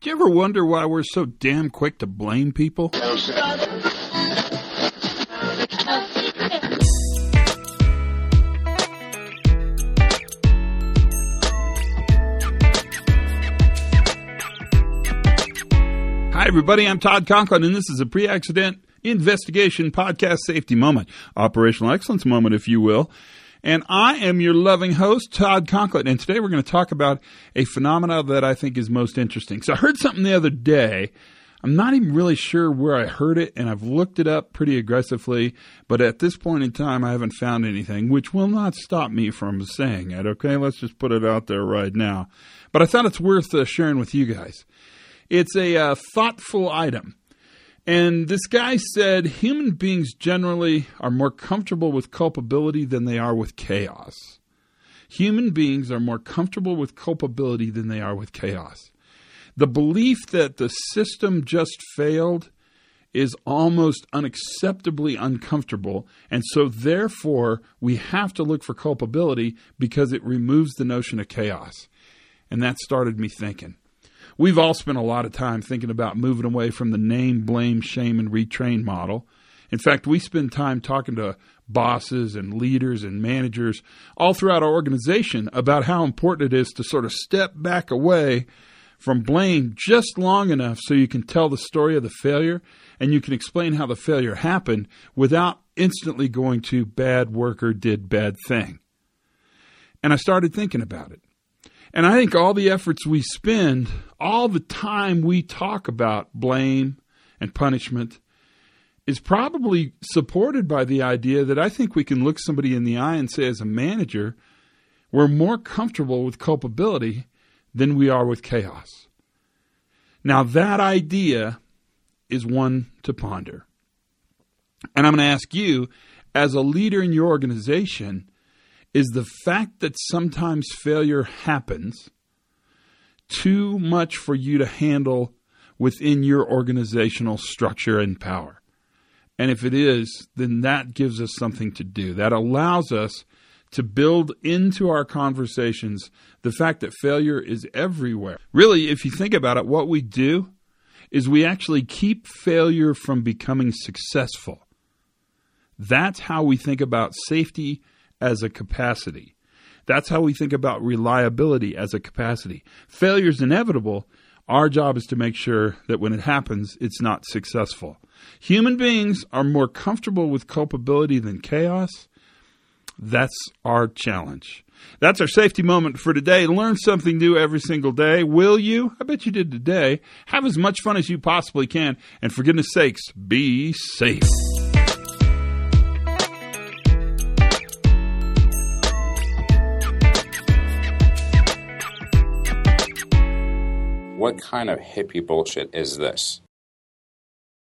Do you ever wonder why we're so damn quick to blame people? Hi, everybody. I'm Todd Conklin, and this is a pre accident investigation podcast safety moment, operational excellence moment, if you will. And I am your loving host, Todd Conklin. And today we're going to talk about a phenomenon that I think is most interesting. So I heard something the other day. I'm not even really sure where I heard it, and I've looked it up pretty aggressively. But at this point in time, I haven't found anything, which will not stop me from saying it. Okay, let's just put it out there right now. But I thought it's worth uh, sharing with you guys. It's a uh, thoughtful item. And this guy said human beings generally are more comfortable with culpability than they are with chaos. Human beings are more comfortable with culpability than they are with chaos. The belief that the system just failed is almost unacceptably uncomfortable, and so therefore we have to look for culpability because it removes the notion of chaos. And that started me thinking. We've all spent a lot of time thinking about moving away from the name, blame, shame, and retrain model. In fact, we spend time talking to bosses and leaders and managers all throughout our organization about how important it is to sort of step back away from blame just long enough so you can tell the story of the failure and you can explain how the failure happened without instantly going to bad worker did bad thing. And I started thinking about it. And I think all the efforts we spend, all the time we talk about blame and punishment, is probably supported by the idea that I think we can look somebody in the eye and say, as a manager, we're more comfortable with culpability than we are with chaos. Now, that idea is one to ponder. And I'm going to ask you, as a leader in your organization, is the fact that sometimes failure happens too much for you to handle within your organizational structure and power? And if it is, then that gives us something to do. That allows us to build into our conversations the fact that failure is everywhere. Really, if you think about it, what we do is we actually keep failure from becoming successful. That's how we think about safety as a capacity. That's how we think about reliability as a capacity. Failure is inevitable. Our job is to make sure that when it happens, it's not successful. Human beings are more comfortable with culpability than chaos. That's our challenge. That's our safety moment for today. Learn something new every single day. Will you? I bet you did today. Have as much fun as you possibly can. And for goodness sakes, be safe. What kind of hippie bullshit is this?